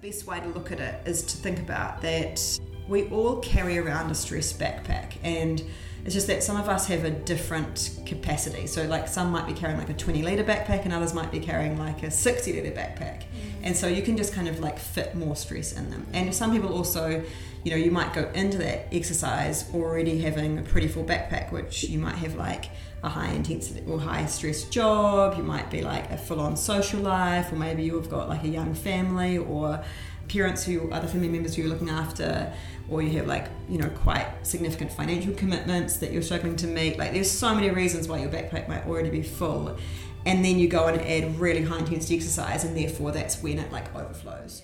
best way to look at it is to think about that we all carry around a stress backpack and it's just that some of us have a different capacity. So, like, some might be carrying like a 20 litre backpack, and others might be carrying like a 60 litre backpack. Mm. And so, you can just kind of like fit more stress in them. And some people also, you know, you might go into that exercise already having a pretty full backpack, which you might have like a high intensity or high stress job, you might be like a full on social life, or maybe you've got like a young family or parents who other family members who you're looking after or you have like you know quite significant financial commitments that you're struggling to meet. Like there's so many reasons why your backpack might already be full. And then you go and add really high intensity exercise and therefore that's when it like overflows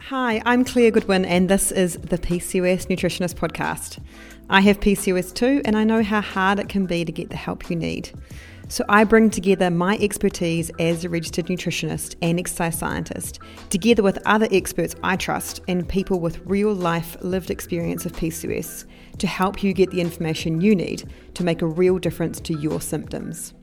Hi, I'm Claire Goodwin, and this is the PCOS Nutritionist Podcast. I have PCOS too, and I know how hard it can be to get the help you need. So I bring together my expertise as a registered nutritionist and exercise scientist, together with other experts I trust and people with real life lived experience of PCOS to help you get the information you need to make a real difference to your symptoms.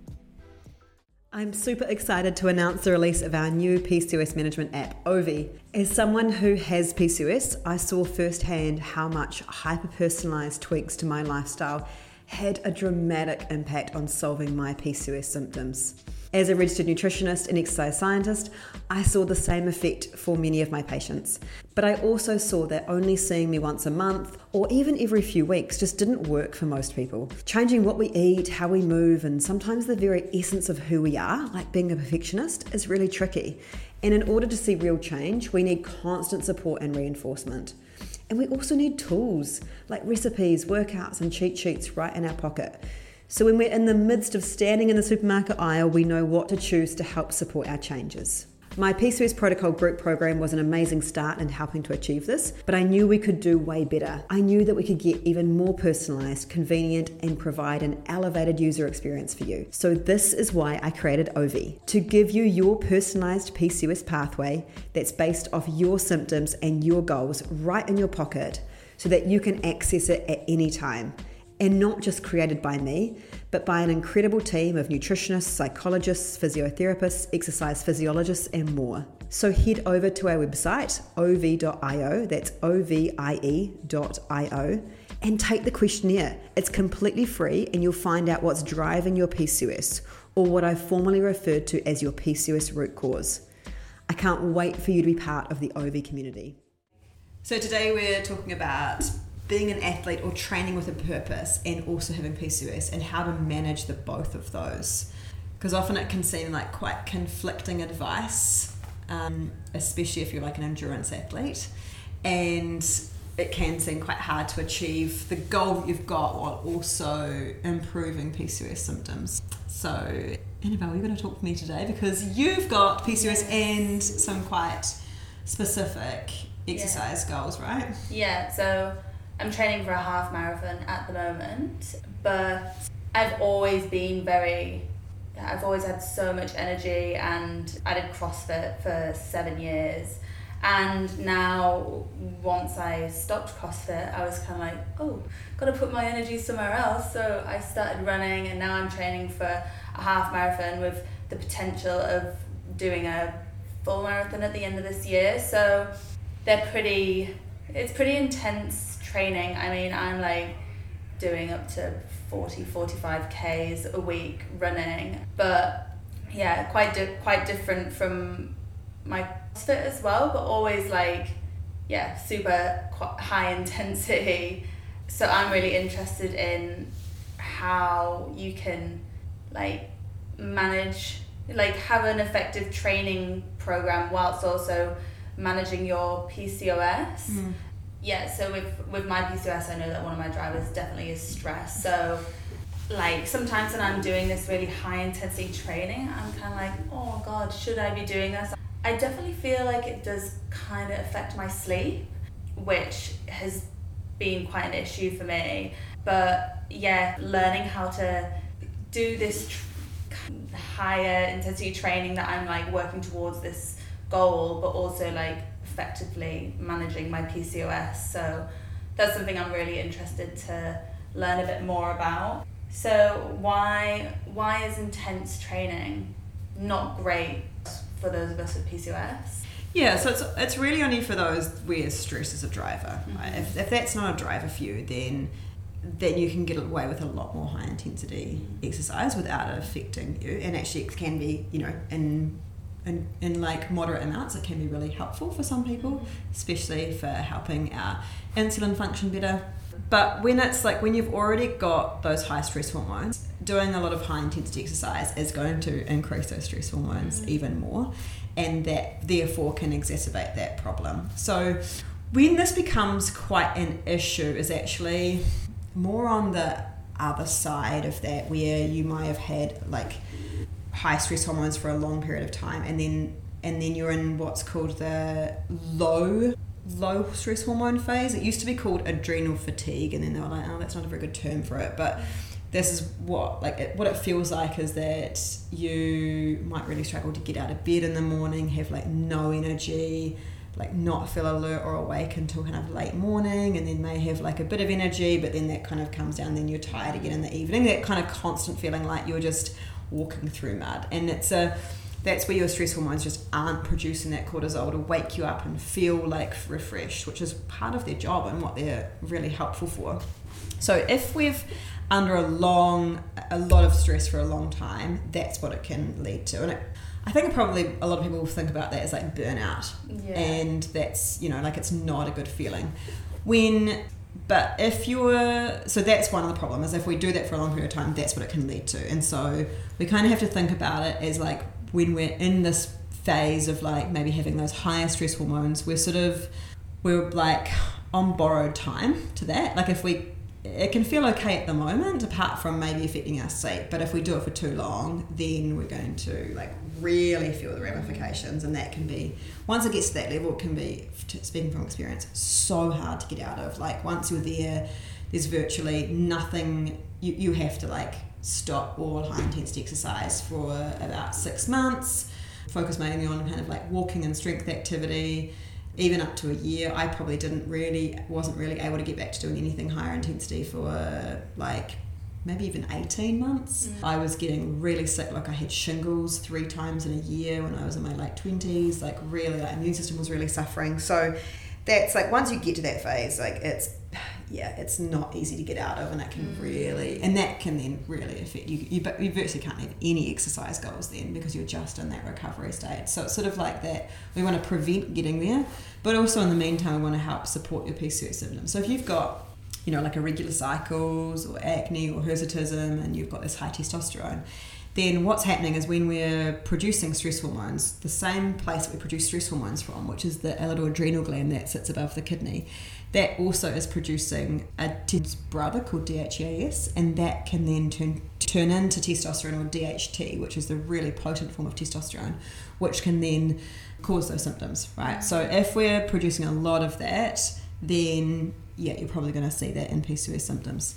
I'm super excited to announce the release of our new PCOS management app, Ovie. As someone who has PCOS, I saw firsthand how much hyper personalized tweaks to my lifestyle had a dramatic impact on solving my PCOS symptoms. As a registered nutritionist and exercise scientist, I saw the same effect for many of my patients. But I also saw that only seeing me once a month or even every few weeks just didn't work for most people. Changing what we eat, how we move, and sometimes the very essence of who we are, like being a perfectionist, is really tricky. And in order to see real change, we need constant support and reinforcement. And we also need tools like recipes, workouts, and cheat sheets right in our pocket. So when we're in the midst of standing in the supermarket aisle, we know what to choose to help support our changes. My PCOS Protocol group program was an amazing start in helping to achieve this, but I knew we could do way better. I knew that we could get even more personalised, convenient, and provide an elevated user experience for you. So, this is why I created Ovie to give you your personalised PCOS pathway that's based off your symptoms and your goals right in your pocket so that you can access it at any time and not just created by me, but by an incredible team of nutritionists, psychologists, physiotherapists, exercise physiologists, and more. So head over to our website, ovie.io, that's O V I E.io, and take the questionnaire. It's completely free, and you'll find out what's driving your PCOS, or what I've formally referred to as your PCOS root cause. I can't wait for you to be part of the Ovie community. so today we're talking about being an athlete or training with a purpose and also having PCOS and how to manage the both of those. Because often it can seem like quite conflicting advice, um, especially if you're like an endurance athlete. And it can seem quite hard to achieve the goal that you've got while also improving PCOS symptoms. So, Annabelle, you're going to talk to me today because you've got PCOS and some quite specific exercise yeah. goals, right? Yeah, so I'm training for a half marathon at the moment, but I've always been very I've always had so much energy and I did CrossFit for seven years. And now, once I stopped CrossFit, I was kind of like, oh, got to put my energy somewhere else. So I started running, and now I'm training for a half marathon with the potential of doing a full marathon at the end of this year. So they're pretty, it's pretty intense training, I mean, I'm like doing up to 40, 45 Ks a week running. But yeah, quite di- quite different from my CrossFit as well, but always like, yeah, super high intensity. So I'm really interested in how you can like manage like have an effective training program whilst also managing your PCOS. Mm yeah, so with with my PCOS, I know that one of my drivers definitely is stress. So, like sometimes when I'm doing this really high intensity training, I'm kind of like, oh god, should I be doing this? I definitely feel like it does kind of affect my sleep, which has been quite an issue for me. But yeah, learning how to do this tr- higher intensity training that I'm like working towards this goal, but also like effectively managing my PCOS. So that's something I'm really interested to learn a bit more about. So why why is intense training not great for those of us with PCOS? Yeah, so it's, it's really only for those where stress is a driver. Mm-hmm. If, if that's not a driver for you, then then you can get away with a lot more high intensity exercise without it affecting you. And actually, it can be, you know, in in, in like moderate amounts, it can be really helpful for some people, especially for helping our insulin function better. But when it's like when you've already got those high stress hormones, doing a lot of high intensity exercise is going to increase those stress hormones mm. even more, and that therefore can exacerbate that problem. So when this becomes quite an issue is actually more on the other side of that where you might have had like high stress hormones for a long period of time and then and then you're in what's called the low low stress hormone phase. It used to be called adrenal fatigue and then they were like oh that's not a very good term for it but this is what like it, what it feels like is that you might really struggle to get out of bed in the morning have like no energy like not feel alert or awake until kind of late morning and then may have like a bit of energy but then that kind of comes down then you're tired again in the evening. That kind of constant feeling like you're just walking through mud. And it's a that's where your stress hormones just aren't producing that cortisol to wake you up and feel like refreshed which is part of their job and what they're really helpful for. So if we've under a long a lot of stress for a long time that's what it can lead to. And it, I think probably a lot of people think about that as like burnout. Yeah. and that's you know like it's not a good feeling. When but if you're so that's one of the problems if we do that for a long period of time that's what it can lead to. And so we kind of have to think about it as like when we're in this phase of like maybe having those higher stress hormones we're sort of we're like on borrowed time to that. Like if we it can feel okay at the moment apart from maybe affecting our sleep but if we do it for too long then we're going to like really feel the ramifications and that can be once it gets to that level it can be speaking from experience so hard to get out of. Like once you're there there's virtually nothing you, you have to like stop all high intensity exercise for about six months. Focus mainly on kind of like walking and strength activity even up to a year i probably didn't really wasn't really able to get back to doing anything higher intensity for like maybe even 18 months Mm. i was getting really sick like i had shingles three times in a year when i was in my late 20s like really like immune system was really suffering so that's like once you get to that phase like it's yeah it's not easy to get out of and that can really and that can then really affect you. You, you virtually can't have any exercise goals then because you're just in that recovery state. So it's sort of like that we want to prevent getting there but also in the meantime we want to help support your PCOS symptoms so if you've got you know like irregular cycles or acne or hirsutism and you've got this high testosterone then what's happening is when we're producing stress hormones, the same place that we produce stress hormones from, which is the adrenal gland that sits above the kidney, that also is producing a testosterone brother called DHEAS, and that can then turn turn into testosterone or DHT, which is the really potent form of testosterone, which can then cause those symptoms, right? So if we're producing a lot of that, then yeah, you're probably going to see that in PCOS symptoms.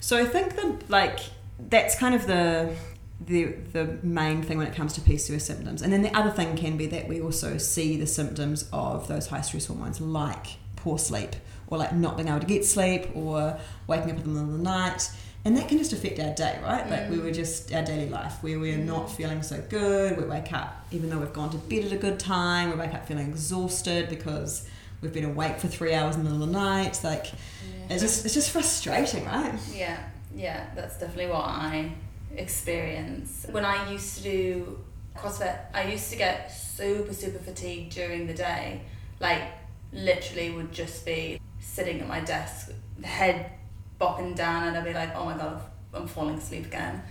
So I think that like that's kind of the the the main thing when it comes to PCOS symptoms. And then the other thing can be that we also see the symptoms of those high stress hormones like poor sleep or like not being able to get sleep or waking up in the middle of the night. And that can just affect our day, right? Like we were mm. just our daily life where we're mm. not feeling so good. We wake up even though we've gone to bed at a good time, we wake up feeling exhausted because we've been awake for three hours in the middle of the night. Like it's just it's just frustrating, right? Yeah, yeah, that's definitely what I experience. When I used to do CrossFit, I used to get super, super fatigued during the day. Like, literally, would just be sitting at my desk, head bopping down, and I'd be like, oh my god, I'm falling asleep again.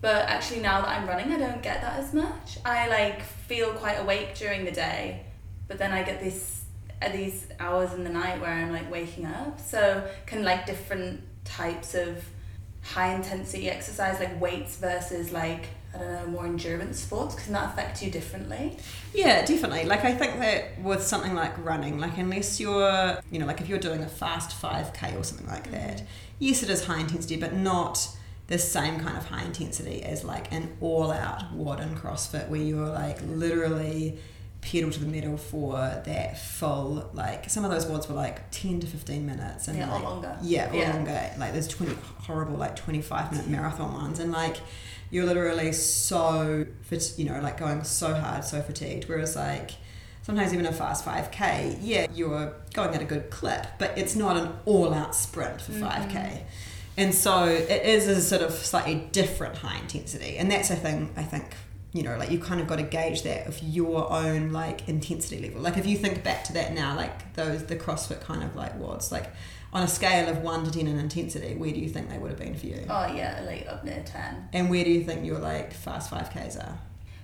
But actually, now that I'm running, I don't get that as much. I like feel quite awake during the day, but then I get these at uh, these hours in the night where I'm like waking up. So can like different types of high intensity exercise, like weights versus like I don't know more endurance sports, can that affect you differently? Yeah, definitely. Like I think that with something like running, like unless you're, you know, like if you're doing a fast 5k or something like mm-hmm. that, yes, it is high intensity, but not the same kind of high intensity as like an all-out WOD and CrossFit where you're like literally pedal to the metal for that full like some of those WODs were like 10 to 15 minutes and Yeah, or like, longer. yeah or Yeah. longer like there's 20 horrible like 25 minute marathon ones and like you're literally so you know like going so hard so fatigued. Whereas like sometimes even a fast 5k yeah you're going at a good clip but it's not an all-out sprint for mm-hmm. 5k and so it is a sort of slightly different high intensity. And that's a thing i think you know like you kind of got to gauge that of your own like intensity level. Like if you think back to that now like those the crossfit kind of like WODs like on a scale of 1 to 10 in intensity where do you think they would have been for you Oh yeah, like up near ten. and where do you think your like fast 5ks are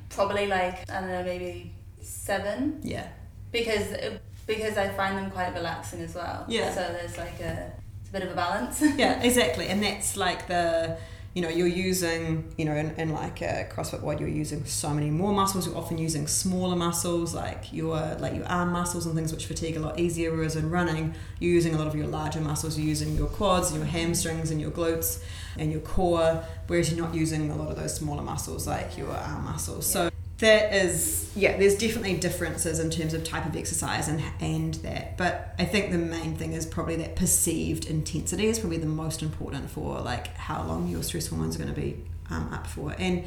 Probably like I don't know, maybe seven yeah because uh, because I find them quite relaxing as well. Yeah. So there's like a it's a bit of a balance. yeah exactly and that's like the you know you're using you know in, in like a crossfit WOD you're using so many more muscles you're often using smaller muscles like your like your arm muscles and things which fatigue a lot easier whereas in running you're using a lot of your larger muscles you're using your quads your hamstrings and your glutes and your core whereas you're not using a lot of those smaller muscles like your arm muscles. So that is yeah there's definitely differences in terms of type of exercise and and that but i think the main thing is probably that perceived intensity is probably the most important for like how long your stress hormones are going to be um, up for. And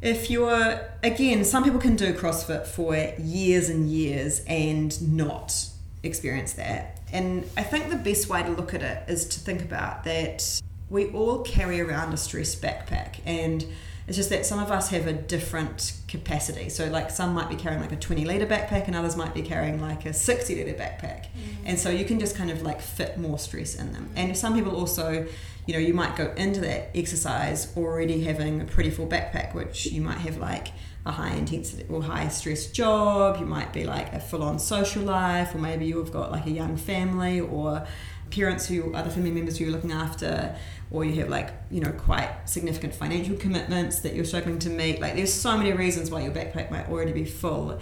if you're again some people can do crossfit for years and years and not experience that. And i think the best way to look at it is to think about that we all carry around a stress backpack and it's just that some of us have a different capacity. So, like, some might be carrying like a 20 litre backpack, and others might be carrying like a 60 litre backpack. Mm. And so, you can just kind of like fit more stress in them. And some people also, you know, you might go into that exercise already having a pretty full backpack, which you might have like a high intensity or high stress job, you might be like a full on social life, or maybe you've got like a young family or parents who other family members who you're looking after or you have like you know quite significant financial commitments that you're struggling to meet like there's so many reasons why your backpack might already be full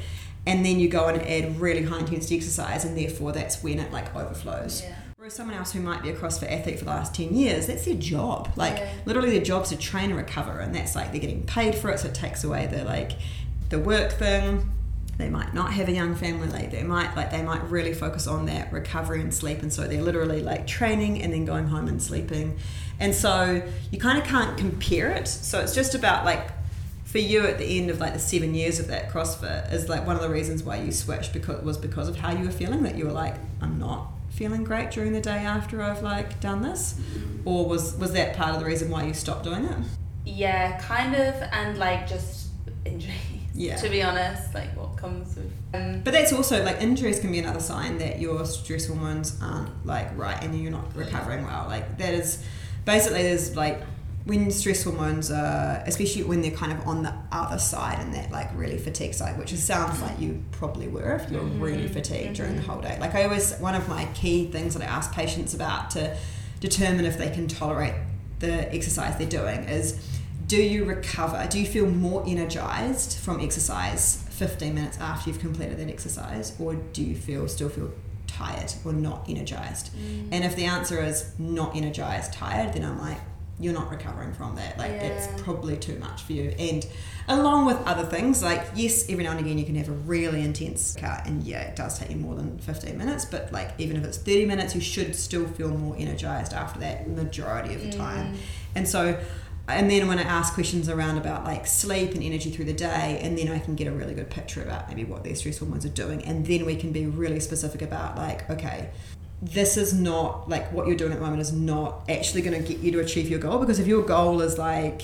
and then you go and add really high intensity exercise and therefore that's when it like overflows Yeah. Whereas someone else who might be a CrossFit athlete for the last 10 years, that's their job. Like, Yeah. literally, their job's to train and recover, and that's like they're getting paid for it, so it takes away the like the work thing. They might not have a young family, like they might like they might really focus on that recovery and sleep, and so they're literally like training and then going home and sleeping, and so you kind of can't compare it. So it's just about like for you at the end of like the seven years of that CrossFit is like one of the reasons why you switched because was because of how you were feeling that you were like I'm not feeling great during the day after I've like done this, or was was that part of the reason why you stopped doing it? Yeah, kind of, and like just injuries. Yeah. To be honest, like what comes with. Um, But that's also like injuries can be another sign that your stress hormones aren't like right and you're not recovering well. Like that is basically there's like when stress hormones are especially when they're kind of on the other side and that like really fatigue side, which it sounds like you probably were if you're really fatigued during the whole day. Like I always one of my key things that I ask patients about to determine if they can tolerate the exercise they're doing is do you recover? Do you feel more energized from exercise 15 minutes after you've completed that exercise, or do you feel still feel tired or not energized? Mm. And if the answer is not energized, tired, then I'm like, you're not recovering from that. Like Yeah. it's probably too much for you. And along with other things, like yes, every now and again you can have a really intense cut, and yeah, it does take you more than 15 minutes. But like even if it's 30 minutes, you should still feel more energized after that majority of the time. Mm. And so and then when I ask questions around about like sleep and energy through the day, and then I can get a really good picture about maybe what their stress hormones are doing, and then we can be really specific about like, okay, this is not like what you're doing at the moment is not actually going to get you to achieve your goal because if your goal is like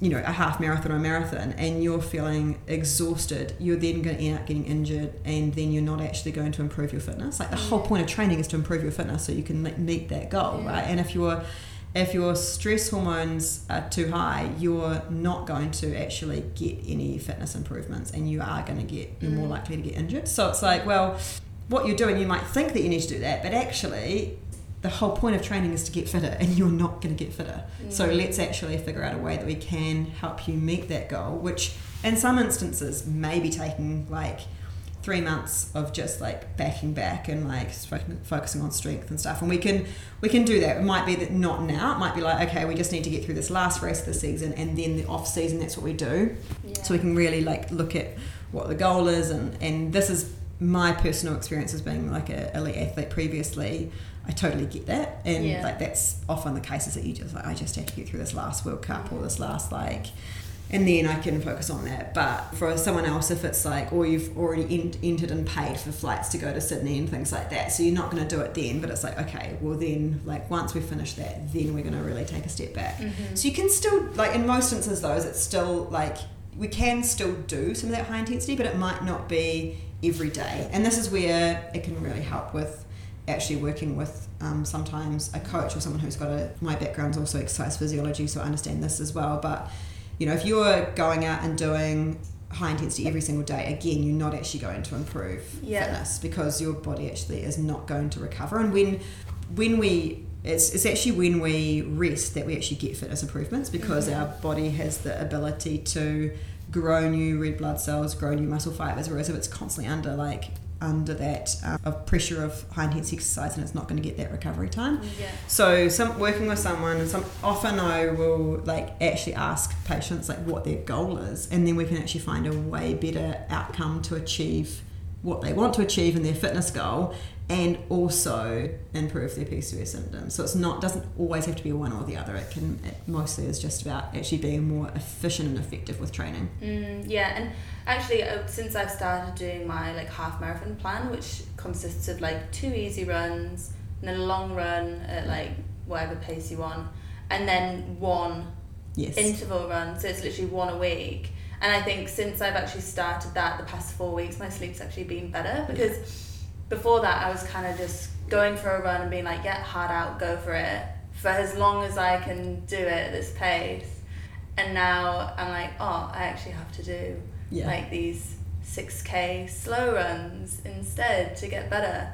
you know a half marathon or a marathon and you're feeling exhausted you're then going to end up getting injured and then you're not actually going to improve your fitness. Like the whole point of training is to improve your fitness so you can meet that goal Yeah. right? And if you're if your stress hormones are too high you're not going to actually get any fitness improvements and you are going to get you're more mm. likely to get injured. So it's like well what you're doing you might think that you need to do that but actually the whole point of training is to get fitter and you're not going to get fitter. So let's actually figure out a way that we can help you meet that goal which in some instances may be taking like three months of just like backing back and like focusing on strength and stuff. And we can we can do that. It might be that not now. It might be like okay we just need to get through this last race of the season and then the off season that's what we do. Yeah. so we can really like look at what the goal is. And and this is my personal experience as being like a elite athlete previously. I totally get that. And Yeah. like that's often the cases that you just like I just have to get through this last World Cup or this last like and then I can focus on that. But for someone else, if it's like, or you've already ent- entered and paid for flights to go to Sydney and things like that, so you're not going to do it then. But it's like, okay, well then, like once we finish that, then we're going to really take a step back. Mm-hmm. So you can still, like in most instances, those it's still like we can still do some of that high intensity, but it might not be every day. And this is where it can really help with actually working with um, sometimes a coach or someone who's got a my background's also exercise physiology so I understand this as well but you know if you're going out and doing high intensity every single day again you're not actually going to improve Yeah. fitness because your body actually is not going to recover and when when we it's, it's actually when we rest that we actually get fitness improvements because Mhm. our body has the ability to grow new red blood cells, grow new muscle fibers. Whereas if it's constantly under like under that uh, of pressure of high intensity exercise, and it's not going to get that recovery time. Yeah. So some working with someone, and some often I will like actually ask patients like what their goal is, and then we can actually find a way better outcome to achieve what they want to achieve in their fitness goal, and also improve their PCOS symptoms. So it's not doesn't always have to be one or the other. It can it mostly is just about actually being more efficient and effective with training. Mm, yeah, and actually, uh, since I've started doing my like half marathon plan, which consists of like two easy runs and then a long run at like whatever pace you want, and then one Yes. interval run. So it's literally one a week. And I think since I've actually started that the past four weeks, my sleep's actually been better because before that I was kind of just going for a run and being like, yeah, hard out, go for it for as long as I can do it at this pace. And now I'm like, oh, I actually have to do yeah. like these 6k slow runs instead to get better.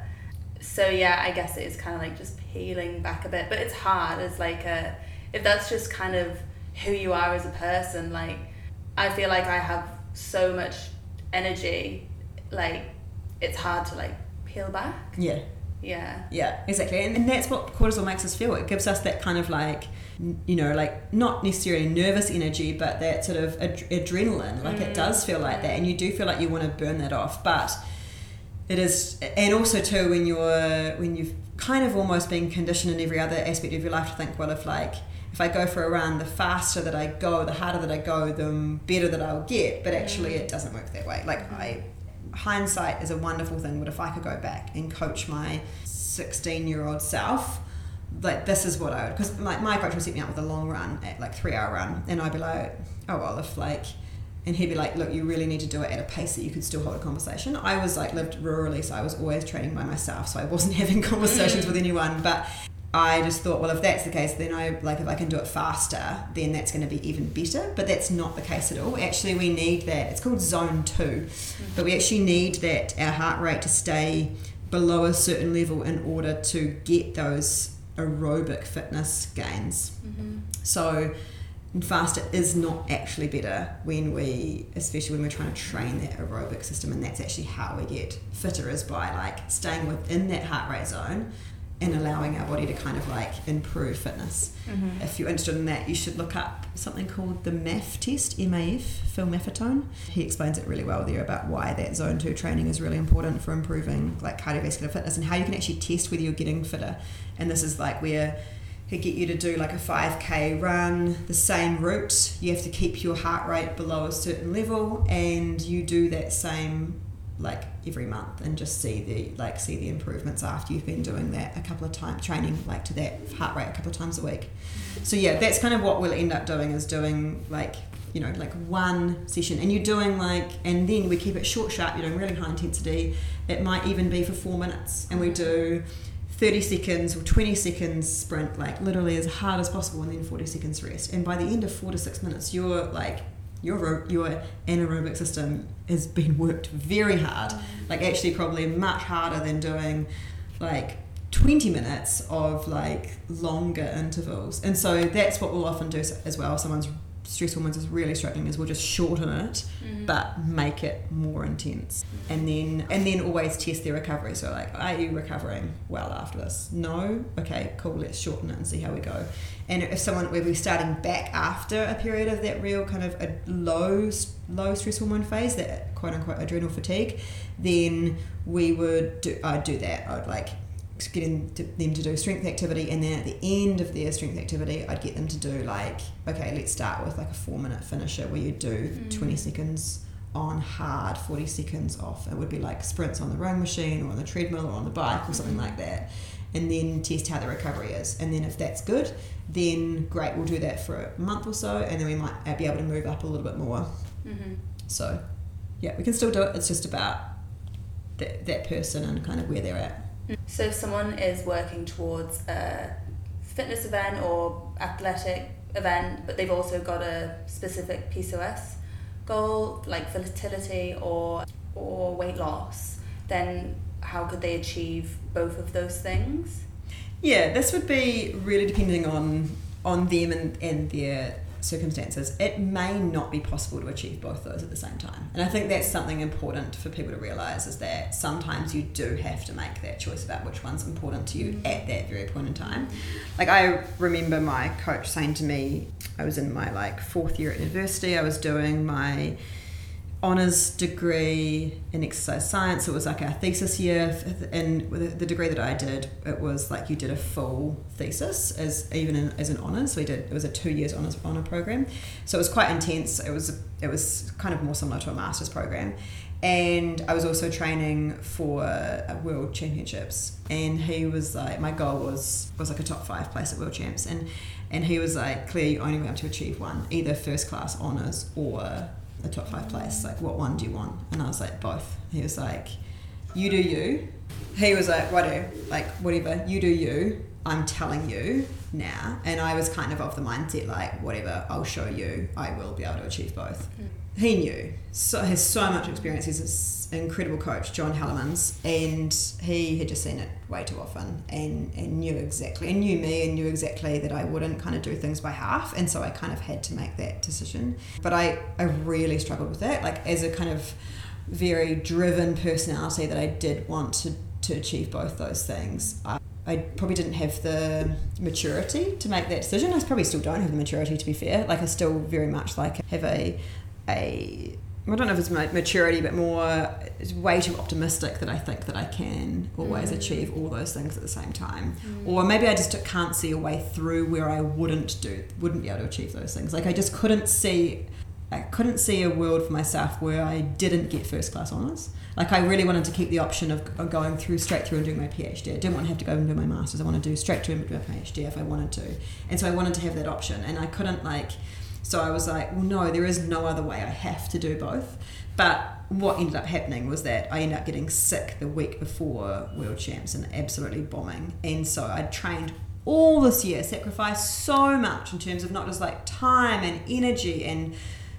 So yeah, I guess it is kind of like just peeling back a bit, but it's hard as like a if that's just kind of who you are as a person, like I feel like I have so much energy, like it's hard to like peel back. yeah. Yeah. Yeah, exactly. And, and that's what cortisol makes us feel. It gives us that kind of like, you know, like not necessarily nervous energy, but that sort of ad- adrenaline. Like it Mm. does feel like that. And you do feel like you want to burn that off. But it is, and also too, when you're, when you've kind of almost been conditioned in every other aspect of your life to think, well, if like, if I go for a run, the faster that I go, the harder that I go, the better that I'll get. But actually, Mm. it doesn't work that way. Like I, hindsight is a wonderful thing, but if I could go back and coach my 16 year old self, like this is what I would, because like my coach would set me up with a long run, at like three hour run, and I'd be like, oh well, if like, and he'd be like, look, you really need to do it at a pace that you could still hold a conversation. I was like lived rurally, so I was always training by myself, so I wasn't having conversations Mm. with anyone, but. I just thought, well, if that's the case, then I like if I can do it faster, then that's going to be even better. But that's not the case at all. Actually, we need that. It's called zone two, but we actually need that our heart rate to stay below a certain level in order to get those aerobic fitness gains. Mm-hmm. So faster is not actually better when we, especially when we're trying to train that aerobic system, and that's actually how we get fitter is by like staying within that heart rate zone and allowing our body to kind of like improve fitness. Mm-hmm. If you're interested in that, you should look up something called the MAF test, MAF, Phil Maffetone. He explains it really well there about why that zone two training is really important for improving like cardiovascular fitness and how you can actually test whether you're getting fitter. And this is like where he'd get you to do like a 5k run, the same route. You have to keep your heart rate below a certain level, and you do that same like every month and just see the like see the improvements after you've been doing that a couple of times training like to that heart rate a couple of times a week. So yeah that's kind of what we'll end up doing is doing like you know like one session. And you're doing like and then we keep it short sharp you're doing really high intensity. It might even be for four minutes. And we do 30 seconds or 20 seconds sprint like literally as hard as possible and then 40 seconds rest. And by the end of four to six minutes you're like your your anaerobic system has been worked very hard. Mm. Like actually probably much harder than doing like 20 minutes of like longer intervals. And so that's what we'll often do as well if someone's stress hormones is really struggling is we'll just shorten it Mm-hmm. but make it more intense. And then and then always test their recovery. So like are you recovering well after this? No? Okay cool. Let's shorten it and see how we go. And if someone where we're starting back after a period of that real kind of a low low stress hormone phase that quote unquote adrenal fatigue then we would do I'd do that. I'd like getting to, them to do strength activity and then at the end of their strength activity i'd get them to do like okay let's start with like a four minute finisher where you do Mm. 20 seconds on hard 40 seconds off. It would be like sprints on the rowing machine or on the treadmill or on the bike or something like that and then test how the recovery is. And then if that's good then great we'll do that for a month or so and then we might uh, be able to move up a little bit more. Mhm. so yeah we can still do it. It's just about that, that person and kind of where they're at So if someone is working towards a fitness event or athletic event, but they've also got a specific PCOS goal, like fertility or or weight loss, then how could they achieve both of those things? Yeah, this would be really depending on on them and, and their circumstances. It may not be possible to achieve both those at the same time. And I think that's something important for people to realise is that sometimes you do have to make that choice about which one's important to you mm. at that very point in time. Like I remember my coach saying to me, I was in my like fourth year at university, I was doing my honours degree in exercise science. It was like our thesis year, and the degree that I did, it was like you did a full thesis as even in, as an honours. We did it was a two years honours honour program, so it was quite intense. It was it was kind of more similar to a master's program. And I was also training for world championships, and he was like, my goal was was like a top five place at world champs, and and he was like, Claire, you only want to achieve one, either first class honours or a top five place. Like, what one do you want? And I was like, both. He was like, you do you. He was like, whatever, like whatever, you do you. I'm telling you now. And I was kind of of the mindset like, whatever, I'll show you. I will be able to achieve both. Mm. He knew. So has so much experience. He's this incredible coach, John Hallamans, and he had just seen it way too often and, and knew exactly and knew me and knew exactly that I wouldn't kind of do things by half and so I kind of had to make that decision. But I, I really struggled with that. Like as a kind of very driven personality that I did want to, to achieve both those things. I, I probably didn't have the maturity to make that decision. I probably still don't have the maturity to be fair. Like I still very much like have a a I don't know if it's maturity, but more it's way too optimistic that I think that I can always Mm. achieve all those things at the same time. Or maybe I just can't see a way through where I wouldn't do, wouldn't be able to achieve those things. Like I just couldn't see, I couldn't see a world for myself where I didn't get first class honours. Like I really wanted to keep the option of, of going through straight through and doing my PhD. I didn't want to have to go and do my masters. I want to do straight through and do my PhD if I wanted to. And so I wanted to have that option, and I couldn't like. So I was like, well, no, there is no other way. I have to do both. But what ended up happening was that I ended up getting sick the week before World Champs and absolutely bombing. And so I'd trained all this year, sacrificed so much in terms of not just like time and energy and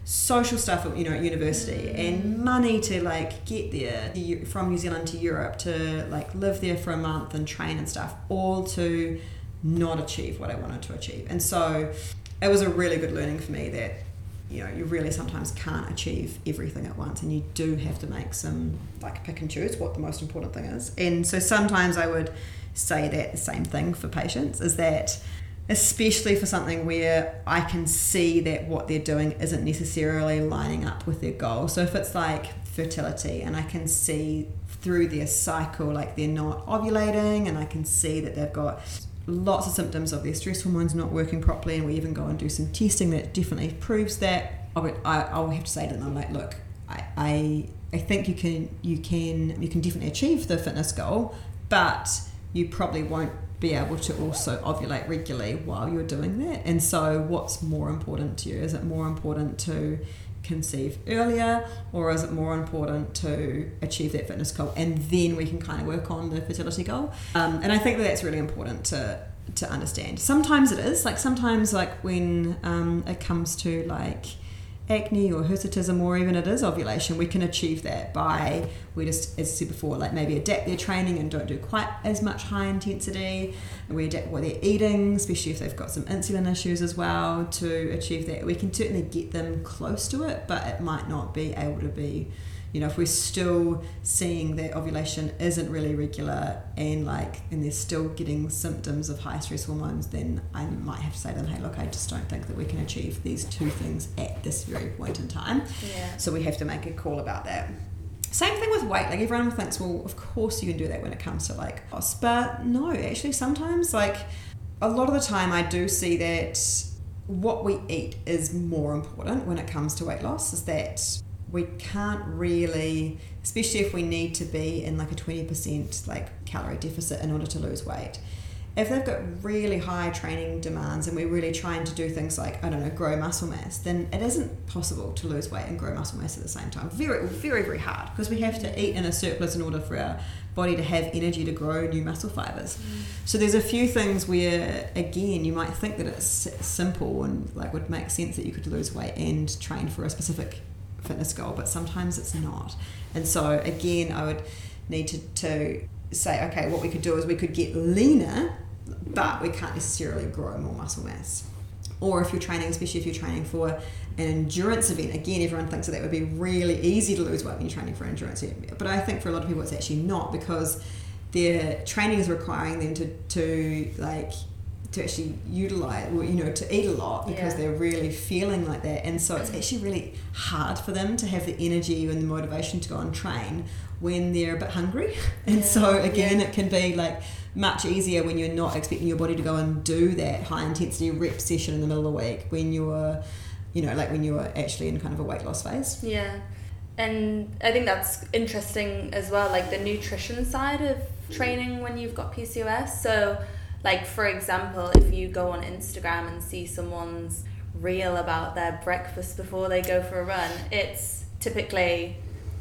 social stuff you know at university mm. and money to like get there from New Zealand to Europe to like live there for a month and train and stuff all to not achieve what I wanted to achieve and so it was a really good learning for me that you know you really sometimes can't achieve everything at once and you do have to make some like pick and choose what the most important thing is and so sometimes I would say that the same thing for patients is that especially for something where I can see that what they're doing isn't necessarily lining up with their goal. So if it's like fertility and I can see through their cycle like they're not ovulating and I can see that they've got lots of symptoms of their stress hormones not working properly and we even go and do some testing that definitely proves that I would, I, I'll have to say to them I'm like look I, I I think you can you can you can definitely achieve the fitness goal but you probably won't be able to also ovulate regularly while you're doing that. And so, what's more important to you? Is it more important to conceive earlier, or is it more important to achieve that fitness goal? And then we can kind of work on the fertility goal. Um, and I think that that's really important to to understand. Sometimes it is like sometimes like when um, it comes to like acne or hirsutism or even it is ovulation, we can achieve that by we just as I said before, like maybe adapt their training and don't do quite as much high intensity. We adapt what they're eating, especially if they've got some insulin issues as well to achieve that. We can certainly get them close to it, but it might not be able to be you know, if we're still seeing that ovulation isn't really regular and like and they're still getting symptoms of high stress hormones, then I might have to say to them, hey, look, I just don't think that we can achieve these two things at this very point in time. Yeah. So we have to make a call about that. Same thing with weight. Like everyone thinks, well, of course you can do that when it comes to like loss, but no, actually sometimes like a lot of the time I do see that what we eat is more important when it comes to weight loss. Is that we can't really, especially if we need to be in like a twenty percent like calorie deficit in order to lose weight if they've got really high training demands and we're really trying to do things like I don't know grow muscle mass, then it isn't possible to lose weight and grow muscle mass at the same time. Very very very hard because we have to eat in a surplus in order for our body to have energy to grow new muscle fibers. Mm. So there's a few things where again you might think that it's simple and like would make sense that you could lose weight and train for a specific fitness goal, but sometimes it's not. And so again, I would need to, to say, okay, what we could do is we could get leaner but we can't necessarily grow more muscle mass. Or if you're training, especially if you're training for an endurance event, again, everyone thinks that that would be really easy to lose weight when you're training for endurance. But I think for a lot of people, it's actually not because their training is requiring them to, to like to actually utilize or you know to eat a lot because yeah. they're really feeling like that and so it's mm. actually really hard for them to have the energy and the motivation to go and train when they're a bit hungry and yeah. so again yeah. it can be like much easier when you're not expecting your body to go and do that high intensity rep session in the middle of the week when you're you know like when you're actually in kind of a weight loss phase yeah and i think that's interesting as well like the nutrition side of training when you've got pcos so like for example if you go on instagram and see someone's reel about their breakfast before they go for a run it's typically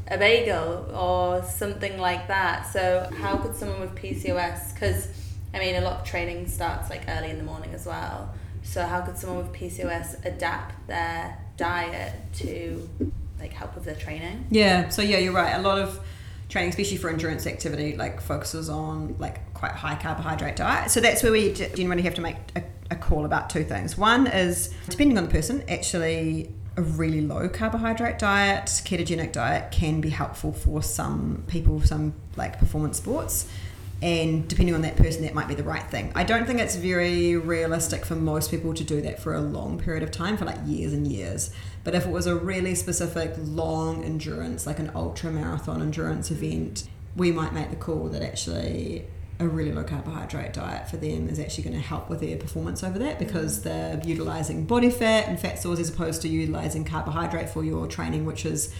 a bagel or something like that. So how could someone with PCOS, because I mean a lot of training starts like early in the morning as well. So how could someone with PCOS adapt their diet to like help with their training? Yeah. So yeah, you're right. A lot of training, especially for endurance activity, like focuses on like quite high carbohydrate diet. So that's where we generally have to make a, a call about two things. One is depending on the person, actually a really low carbohydrate diet, ketogenic diet can be helpful for some people, some like performance sports. And depending on that person, that might be the right thing. I don't think it's very realistic for most people to do that for a long period of time, for like years and years. But if it was a really specific long endurance, like an ultra marathon endurance event, we might make the call that actually a really low carbohydrate diet for them is actually going to help with their performance over that because mm. they're utilizing body fat and fat stores as opposed to utilizing carbohydrate for your training which is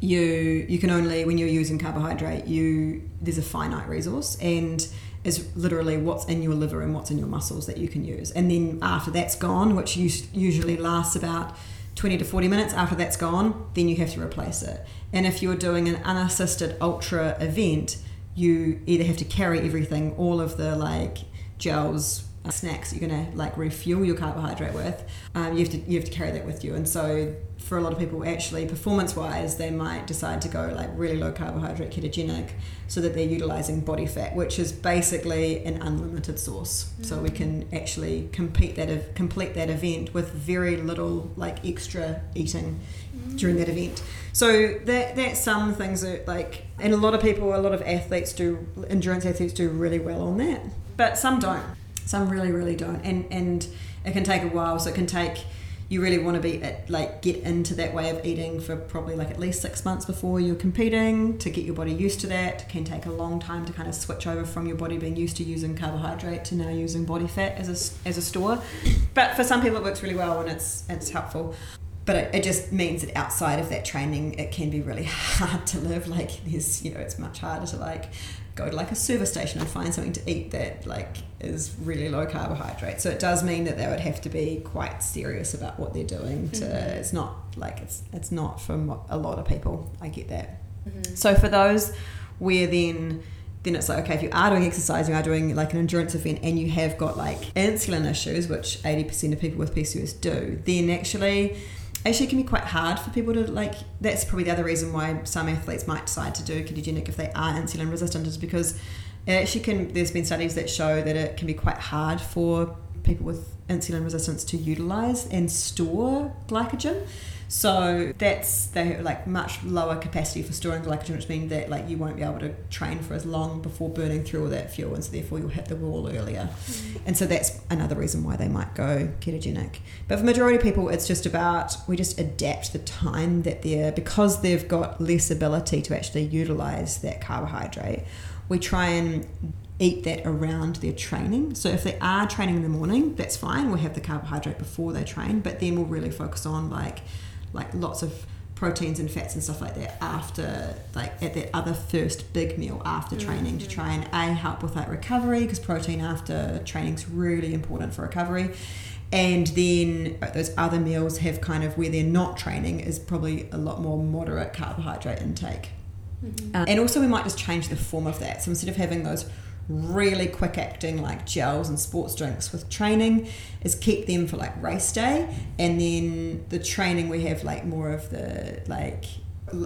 you you can only when you're using carbohydrate you there's a finite resource and is literally what's in your liver and what's in your muscles that you can use and then after that's gone which usually lasts about 20 to 40 minutes after that's gone then you have to replace it and if you're doing an unassisted ultra event you either have to carry everything, all of the like gels, uh, snacks you're gonna like refuel your carbohydrate with. Um, you have to you have to carry that with you, and so for a lot of people, actually performance wise, they might decide to go like really low carbohydrate ketogenic, so that they're utilizing body fat, which is basically an unlimited source. Mm-hmm. So we mm. can actually compete that complete that event with very little like extra eating mm-hmm. during that event. So that that's some things that like, and a lot of people, a lot of athletes do, endurance athletes do really well on that, but some don't. Some really, really don't, and and it can take a while. So it can take. You really want to be at, like get into that way of eating for probably like at least six months before you're competing to get your body used to that. It can take a long time to kind of switch over from your body being used to using carbohydrate to now using body fat as a, as a store. But for some people, it works really well and it's it's helpful but it, it, just means that outside of that training it can be really hard to live like there's you know it's much harder to like go to like a service station and find something to eat that like is really low carbohydrate so it does mean that they would have to be quite serious about what they're doing to mm-hmm. it's not like it's it's not for a lot of people i get that mm-hmm. so for those where then then it's like okay if you are doing exercise you are doing like an endurance event and you have got like insulin issues which 80% of people with pcos do then actually actually can be quite hard for people to like that's probably the other reason why some athletes might decide to do ketogenic if they are insulin resistant is because it actually can there's been studies that show that it can be quite hard for people with insulin resistance to utilize and store glycogen. So that's they have like much lower capacity for storing glycogen, which means that like you won't be able to train for as long before burning through all that fuel, and so therefore you'll hit the wall earlier. Mm. And so that's another reason why they might go ketogenic. But for majority of people, it's just about we just adapt the time that they're because they've got less ability to actually utilize that carbohydrate. We try and eat that around their training. So if they are training in the morning, that's fine. We'll have the carbohydrate before they train, but then we'll really focus on like like lots of proteins and fats and stuff like that after like at that other first big meal after mm, training mm-hmm. to try and a help with that recovery because protein after training is really important for recovery and then those other meals have kind of where they're not training is probably a lot more moderate carbohydrate intake mm-hmm. um, and also we might just change the form of that so instead of having those really quick acting like gels and sports drinks with training is keep them for like race day. And then the training we have like more of the like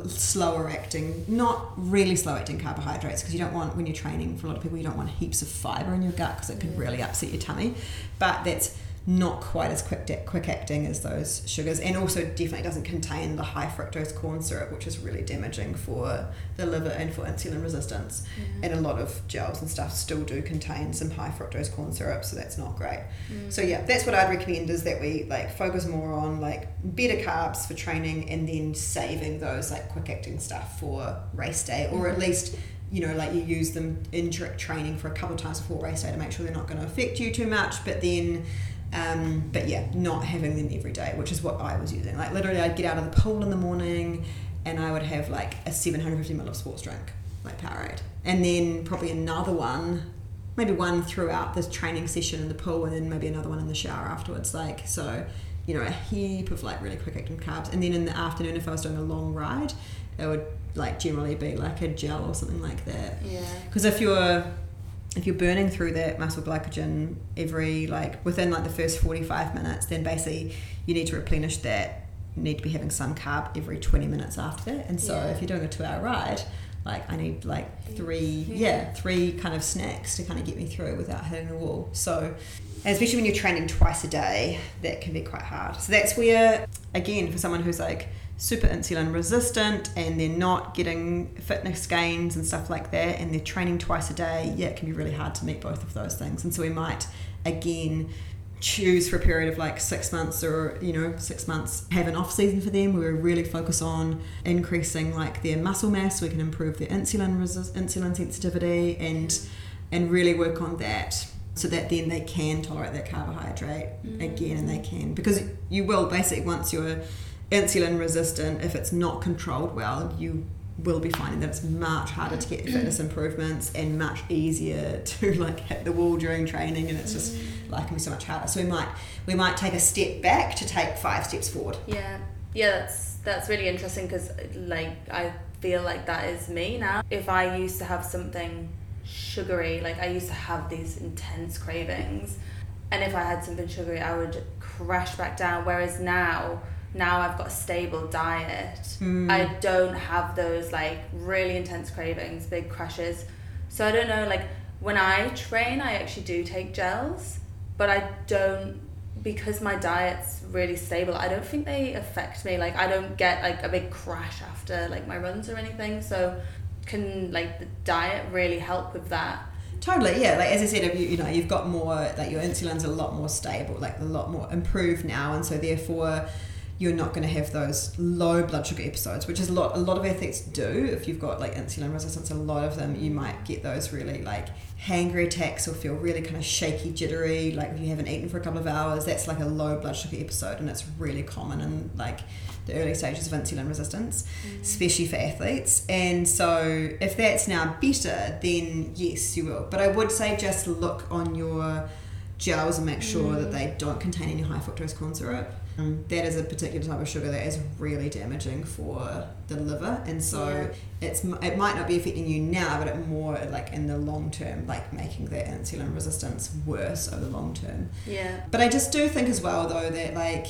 slower acting not really slow acting carbohydrates because you don't want when you're training for a lot of people you don't want heaps of fiber in your gut because it can really upset your tummy. But that's not quite as quick quick acting as those sugars, and also definitely doesn't contain the high fructose corn syrup, which is really damaging for the liver and for insulin resistance. Mm. And a lot of gels and stuff still do contain some high fructose corn syrup, so that's not great. Mm. So yeah, that's what I'd recommend is that we like focus more on like better carbs for training, and then saving those like quick acting stuff for race day, or at mm-hmm. least you know, like you use them in training for a couple of times before race day to make sure they're not going to affect you too much, but then um, but yeah, not having them every day, which is what I was using. Like literally, I'd get out of the pool in the morning, and I would have like a 750 ml of sports drink, like Powerade, and then probably another one, maybe one throughout this training session in the pool, and then maybe another one in the shower afterwards. Like so, you know, a heap of like really quick acting carbs, and then in the afternoon, if I was doing a long ride, it would like generally be like a gel or something like that. Yeah. Because if you're if you're burning through that muscle glycogen every like within like the first 45 minutes then basically you need to replenish that you need to be having some carb every 20 minutes after that and so yeah. if you're doing a two hour ride like I need like three yeah. yeah three kind of snacks to kind of get me through without hitting the wall so especially when you're training twice a day that can be quite hard so that's where again for someone who's like super insulin resistant and they're not getting fitness gains and stuff like that and they're training twice a day, yeah, it can be really hard to meet both of those things. And so we might again choose for a period of like six months or you know six months have an off season for them where we really focus on increasing like their muscle mass we can improve their insulin resist insulin sensitivity and and really work on that so that then they can tolerate that carbohydrate mm-hmm. again and they can because you will basically once you're insulin resistant, if it's not controlled well, you will be finding that it's much harder to get fitness improvements and much easier to like hit the wall during training and it's just like can be so much harder. So we might we might take a step back to take five steps forward. Yeah. Yeah that's that's really interesting because like i feel like that is me now. If i used to have something sugary like i used to have these intense cravings and if i had something sugary i would crash back down. Whereas now now I've got a stable diet, mm. I don't have those like really intense cravings, big crashes. So I don't know, like when I train, I actually do take gels, but I don't because my diet's really stable. I don't think they affect me. Like I don't get like a big crash after like my runs or anything. So can like the diet really help with that? Totally, yeah. Like as I said, you you know you've got more like your insulin's a lot more stable, like a lot more improved now, and so therefore you're not going to have those low blood sugar episodes, which is a lot. A lot of athletes do. If you've got like insulin resistance, a lot of them you might get those really like hangry attacks or feel really kind of shaky, jittery. Like if you haven't eaten for a couple of hours, that's like a low blood sugar episode, and it's really common in like the early stages of insulin resistance, mm. especially for athletes. And so if that's now better, then yes, you will. But I would say just look on your gels and make sure mm. that they don't contain any high fructose corn syrup. Um, that is a particular type of sugar that is really damaging for the liver, and so yeah. it's it might not be affecting you now, but it more like in the long term, like making that insulin resistance worse over the long term. Yeah. But I just do think as well though that like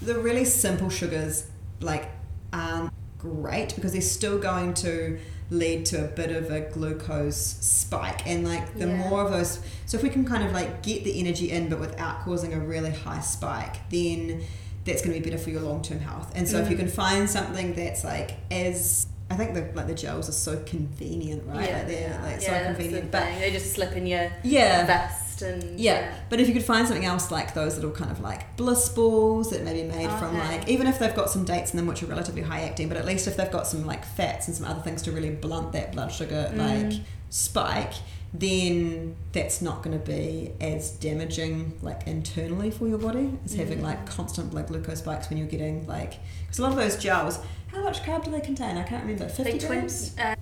the really simple sugars like aren't great because they're still going to lead to a bit of a glucose spike and like the Yeah. more of those so if we can kind of like get the energy in but without causing a really high spike then that's going to be better for your long-term health and so if you Mm. can find something that's like as I think the like the gels are so convenient right Yeah. like they're like yeah, so that's the convenient but they just slip in your yeah vest and yeah, but if you could find something else like those little kind of like bliss balls that may be made from like even if they've got some dates in them which are relatively high acting, but at least if they've got some like fats and some other things to really blunt that blood sugar Mm. like spike, then that's not going to be as damaging like internally for your body as having Mm. like constant blood glucose spikes when you're getting like because a lot of those gels, how much carb do they contain? I can't remember. Fifty Like grams. uh,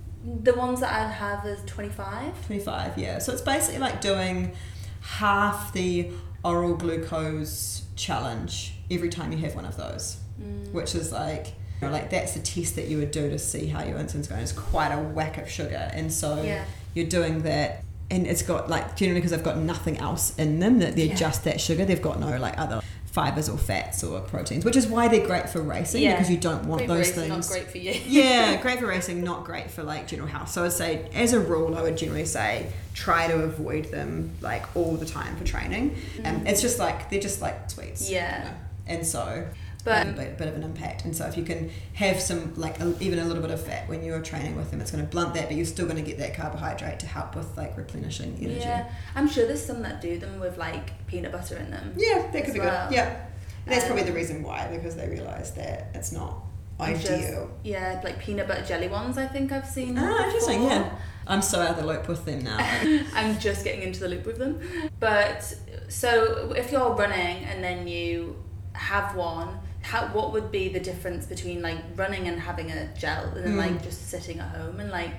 the ones that I have is 25 25 yeah so it's basically like doing half the oral glucose challenge every time you have one of those Mm. which is like you know, like that's the test that you would do to see how your insulin's going it's quite a whack of sugar and so yeah you're doing that and it's got like generally because they've got nothing else in them that they're Yeah. just that sugar they've got no like other fibers or fats or proteins which is why they're great for racing Yeah. because you don't want Great those racing, things not great for you yeah, great for racing, not great for like general health. So I'd say, as a rule, I would generally say try to avoid them like all the time for training. And it's just like they're just like sweets. you Mm. Yeah. know. And so, But- a bit, bit of an impact. And so, if you can have some like a, even a little bit of fat when you're training with them, it's going to blunt that, but you're still going to get that carbohydrate to help with like replenishing energy. yeah I'm sure there's some that do them with like peanut butter in them Yeah, that could be well. good. Yeah, and that's Um, probably the reason why because they realise that it's not I'm just- ideal. yeah like peanut butter jelly ones I think I've seen Ah, interesting. before. Yeah, I'm so out of the loop with them now. I'm just getting into the loop with them. But so if you're running and then you have one, how what would be the difference between like running and having a gel and Mm. like just sitting at home and like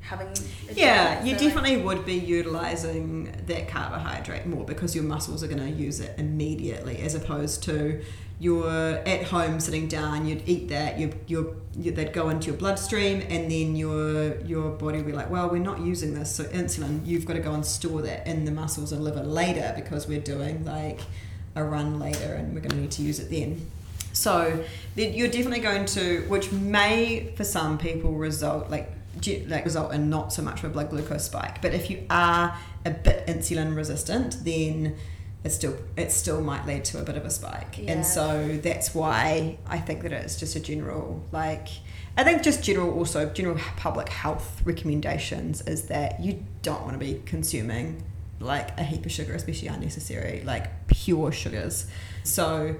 having a gel? Yeah, you So, like- definitely would be utilizing that carbohydrate more because your muscles are going to use it immediately, as opposed to you're at home sitting down, you'd eat that, you you you they'd go into your bloodstream, and then your your body would be like, well, we're not using this, so insulin, you've got to go and store that in the muscles and liver later because we're doing like a run later, and we're going to need to use it then. So you're definitely going to, which may for some people result like like result in not so much of a blood glucose spike. But if you are a bit insulin resistant, then it still it still might lead to a bit of a spike. Yeah. And so that's why I think that it's just a general like. I think just general also general public health recommendations is that you don't want to be consuming like a heap of sugar, especially unnecessary, like pure sugars. So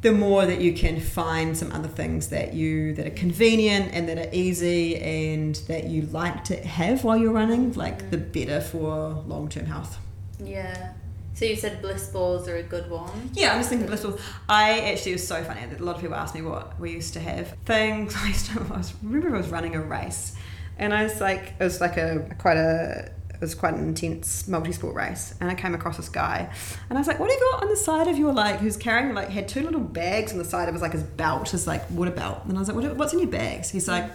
the more that you can find some other things that you that are convenient and that are easy and that you like to have while you're running, like the mm. better for long term health. Yeah. So you said bliss balls are a good one. Yeah, I'm just thinking bliss balls I actually was so funny that a lot of people asked me what we used to have things. I used to I remember I was running a race, and I was like, it was like a quite a it was quite an intense multi-sport race, and I came across this guy, and I was like, "What have you got on the side of your like?" Who's carrying like had two little bags on the side of his like his belt, his like water belt, and I was like, what, "What's in your bags?" He's like,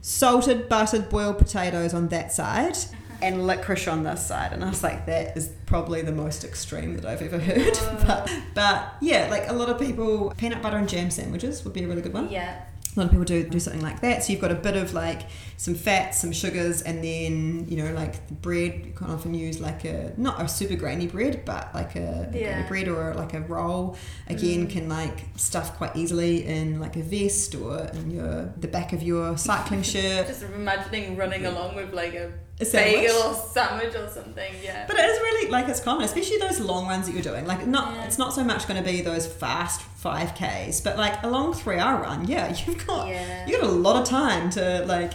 "Salted, buttered, boiled potatoes on that side." And licorice on this side, and I was like, that is probably the most extreme that I've ever heard. but, but yeah, like a lot of people, peanut butter and jam sandwiches would be a really good one Yeah. A lot of people do do something like that. So you've got a bit of like some fats, some sugars, and then you know like the bread. You can often use like a not a super grainy bread, but like a, Yeah. grainy bread or like a roll. Again, Mm. can like stuff quite easily in like a vest or in your the back of your cycling shirt. Just imagining running along with like a A sandwich. bagel or sandwich or something. Yeah. But it is really like it's common, especially those long runs that you're doing. Like not, Yeah. it's not so much going to be those fast five k's, but like a long three hour run. Yeah, you've got Yeah. you got a lot of time to like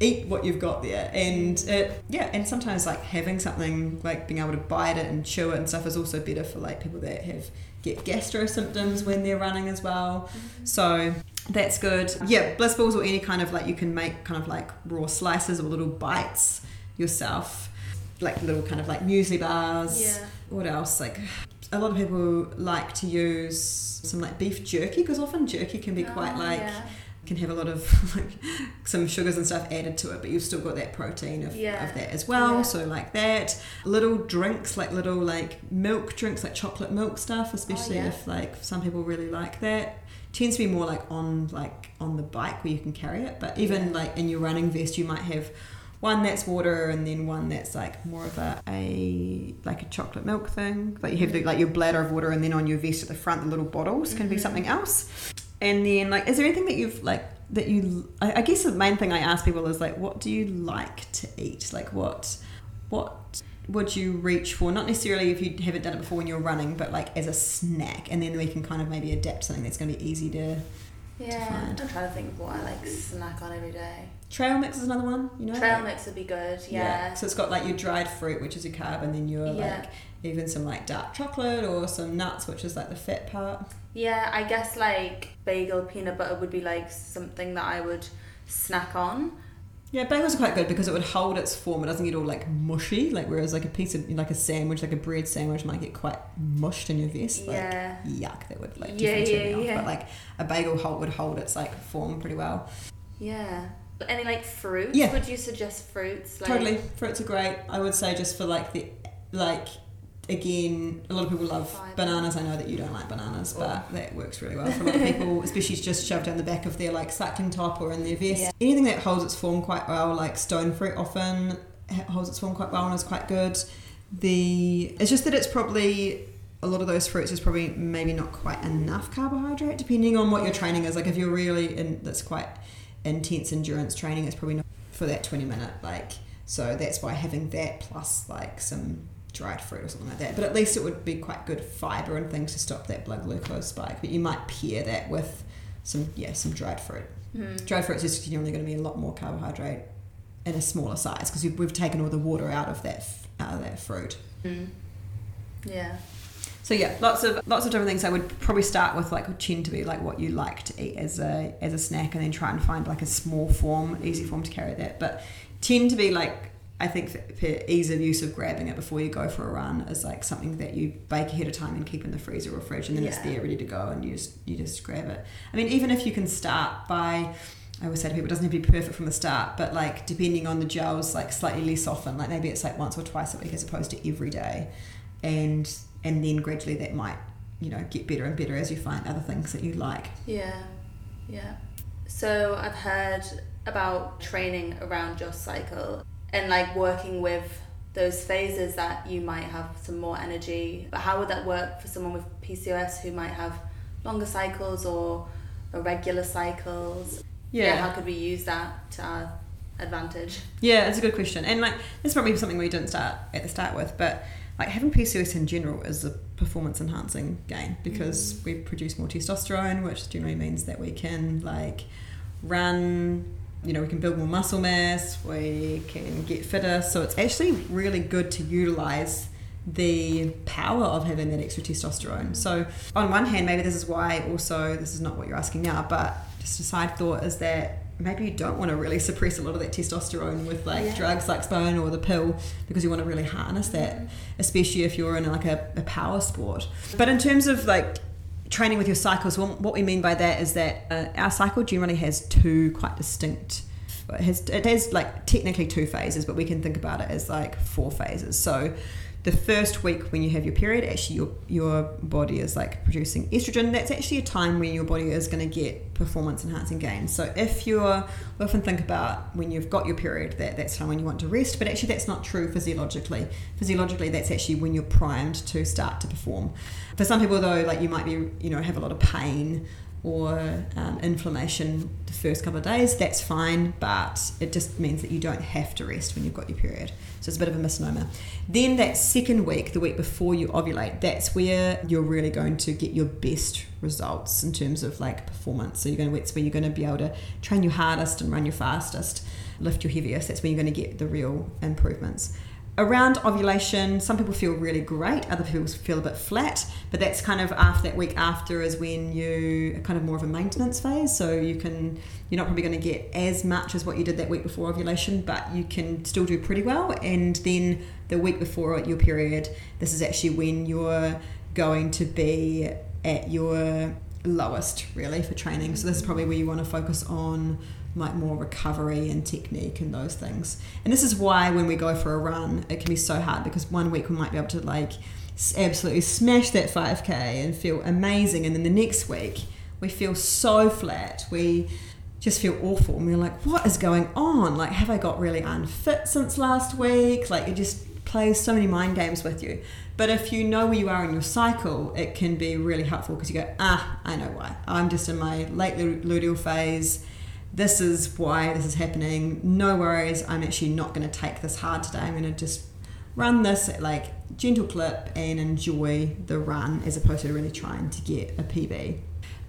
eat what you've got there, and it, yeah, and sometimes like having something like being able to bite it and chew it and stuff is also better for like people that have get gastro symptoms when they're running as well. Mm-hmm. So that's good. Yeah, bliss balls or any kind of like you can make kind of like raw slices or little bites yourself, like little kind of like muesli bars. Yeah. What else? Like a lot of people like to use some like beef jerky because often jerky can be quite Oh, like yeah. can have a lot of like some sugars and stuff added to it, but you've still got that protein of, Yeah. of that as well. Yeah. So like that, little drinks like little like milk drinks like chocolate milk stuff, especially Oh, if like some people really like that. tends to be more like on like on the bike where you can carry it. But even Yeah. like in your running vest, you might have one that's water and then one that's like more of a, a like a chocolate milk thing. Like you have the, like your bladder of water and then on your vest at the front the little bottles can be Mhm. something else. And then like is there anything that you've like that you I, I guess the main thing I ask people is like what do you like to eat? Like what what would you reach for? Not necessarily if you haven't done it before when you're running, but like as a snack, and then we can kind of maybe adapt something that's going to be easy to. Yeah, find. I'm trying to think of what I like snack on every day. Trail mix is another one, you know. Trail like- mix would be good. Yeah. So it's got like your dried fruit, which is your carb, and then your Yeah. like even some like dark chocolate or some nuts, which is like the fat part. Yeah, I guess like bagel peanut butter would be like something that I would snack on. Yeah, bagels are quite good because it would hold its form. It doesn't get all like mushy. Like whereas like a piece of like a sandwich, like a bread sandwich, might get quite mushed in your vest. Like, yeah. yuck, that would like Yeah, definitely yeah, turn me off. yeah. But like a bagel hold would hold its like form pretty well. Yeah. Any like fruits? Yeah. Would you suggest fruits? Like, Totally, fruits are great. I would say just for like the like again, a lot of people love bananas. I know that you don't like bananas, oh. but Oh. that works really well for a lot of people, especially just shoved down the back of their like cycling top or in their vest. Yeah. Anything that holds its form quite well, like stone fruit, often holds its form quite well and is quite good. The it's just that it's probably a lot of those fruits is probably maybe not quite enough carbohydrate, depending on what your training is. Like if you're really in that's quite intense endurance training, it's probably not for that 20 minute like so that's why having that plus like some dried fruit or something like that but at least it would be quite good fiber and things to stop that blood glucose spike but you might pair that with some yeah some dried fruit Mhm. dried fruit is just generally going to be a lot more carbohydrate in a smaller size because we've, we've taken all the water out of that out of that fruit Mm. Yeah. So yeah, lots of lots of different things. I would probably start with like tend to be like what you like to eat as a as a snack, and then try and find like a small form, easy form to carry that. But tend to be like I think ease of use of grabbing it before you go for a run is like something that you bake ahead of time and keep in the freezer or fridge, and then it's Yeah. there ready to go, and you just you just grab it. I mean, even if you can start by I always say to people, it doesn't have to be perfect from the start, but like depending on the gels, like slightly less often, like maybe it's like once or twice a week as opposed to every day, and and then gradually that might you know get better and better as you find other things that you like. Yeah. Yeah. So I've heard about training around your cycle and like working with those phases that you might have some more energy. But how would that work for someone with PCOS who might have longer cycles or irregular cycles? Yeah. How could we use that to our advantage? Yeah, it's a good question, and like this probably something we didn't start at the start with, but like having PCOS in general is a performance enhancing gain because mm. we produce more testosterone, which generally means that we can like run. You know, we can build more muscle mass, we can get fitter. So it's actually really good to utilize the power of having that extra testosterone. So, on one hand, maybe this is why also, this is not what you're asking now, but just a side thought is that maybe you don't want to really suppress a lot of that testosterone with like Yeah. drugs like Spiro or the pill because you want to really harness that, especially if you're in like a, a power sport. But in terms of like training with your cycles, well, what we mean by that is that uh, our cycle generally has two quite distinct. It has, it has like technically two phases, but we can think about it as like four phases. So the first week when you have your period, actually your your body is like producing estrogen. That's actually a time when your body is going to get performance enhancing gains. So if you're, we often think about when you've got your period that that's time when you want to rest, but actually that's not true physiologically. Physiologically, that's actually when you're primed to start to perform. For some people though, like you might be, you know, have a lot of pain or um, inflammation the first couple of days, that's fine, but it just means that you don't have to rest when you've got your period. So it's a bit of a misnomer. Then that second week, the week before you ovulate, that's where you're really going to get your best results in terms of like performance. So you're going to, it's where you're going to be able to train your hardest and run your fastest, lift your heaviest. That's when you're going to get the real improvements around ovulation some people feel really great other people feel a bit flat but that's kind of after that week after is when you kind of more of a maintenance phase. So you can you're not probably going to get as much as what you did that week before ovulation but you can still do pretty well. And then the week before your period this is actually when you're going to be at your lowest really for training. So this is probably where you want to focus on like more recovery and technique and those things. And this is why when we go for a run, it can be so hard because one week we might be able to like absolutely smash that 5k and feel amazing, and then the next week we feel so flat. We just feel awful and we're like, what is going on? Like, have I got really unfit since last week? Like, it just plays so many mind games with you. But if you know where you are in your cycle, it can be really helpful because you go, ah, I know why. I'm just in my late luteal phase. This is why this is happening. No worries. I'm actually not going to take this hard today. I'm going to just run this at like gentle clip and enjoy the run as opposed to really trying to get a PB.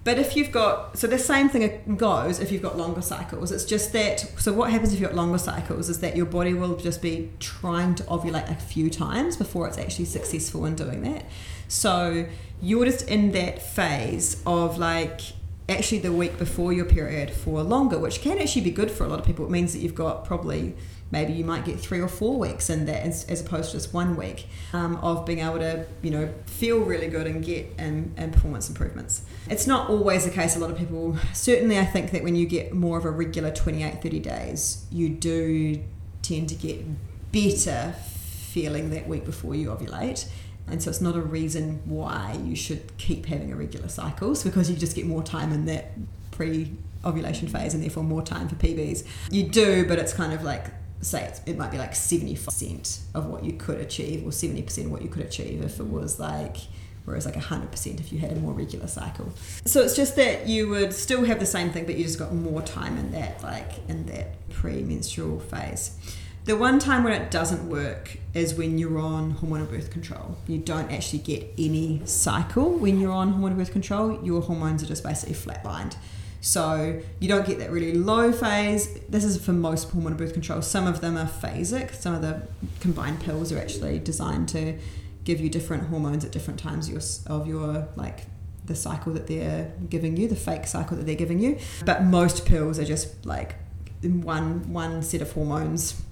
But if you've got, so the same thing goes if you've got longer cycles. It's just that, so what happens if you've got longer cycles is that your body will just be trying to ovulate a few times before it's actually successful in doing that. So you're just in that phase of like, actually the week before your period for longer, which can actually be good for a lot of people. It means that you've got probably maybe you might get three or four weeks in that as, as opposed to just one week um, of being able to you know feel really good and get and, and performance improvements. It's not always the case. A lot of people certainly i think that when you get more of a regular 28 30 days you do tend to get better feeling that week before you ovulate and so it's not a reason why you should keep having irregular cycles because you just get more time in that pre ovulation phase and therefore more time for PBs. You do, but it's kind of like say it might be like 75% of what you could achieve or 70% of what you could achieve if it was like whereas like 100% if you had a more regular cycle so it's just that you would still have the same thing but you just got more time in that like in that pre-menstrual phase the one time when it doesn't work is when you're on hormonal birth control. You don't actually get any cycle when you're on hormonal birth control. Your hormones are just basically flatlined. So you don't get that really low phase. This is for most hormonal birth control. Some of them are phasic. Some of the combined pills are actually designed to give you different hormones at different times of your, of your like the cycle that they're giving you, the fake cycle that they're giving you. But most pills are just like one one set of hormones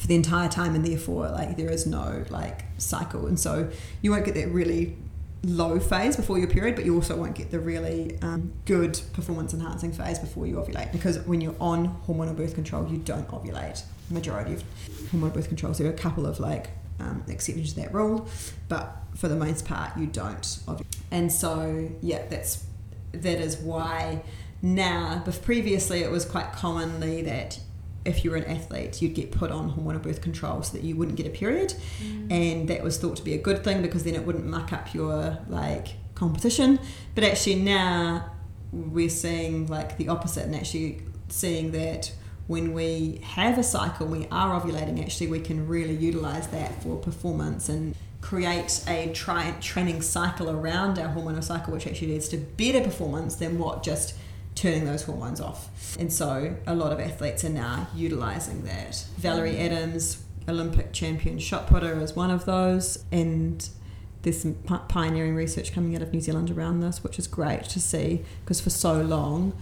for the entire time and therefore like there is no like cycle and so you won't get that really low phase before your period, but you also won't get the really um, good performance enhancing phase before you ovulate because when you're on hormonal birth control, you don't ovulate. Majority of hormonal birth controls there are a couple of like um, exceptions to that rule, but for the most part, you don't ovulate. And so, yeah, that's that is why now, but previously it was quite commonly that if you were an athlete, you'd get put on hormonal birth control so that you wouldn't get a period, mm. and that was thought to be a good thing because then it wouldn't muck up your like competition. But actually now we're seeing like the opposite, and actually seeing that when we have a cycle, we are ovulating. Actually, we can really utilize that for performance and create a tri- training cycle around our hormonal cycle, which actually leads to better performance than what just turning those hormones off. And so a lot of athletes are now utilizing that. Valerie. Adams, Olympic champion shot putter, is one of those. And there's some pioneering research coming out of New Zealand around this, which is great to see because for so long,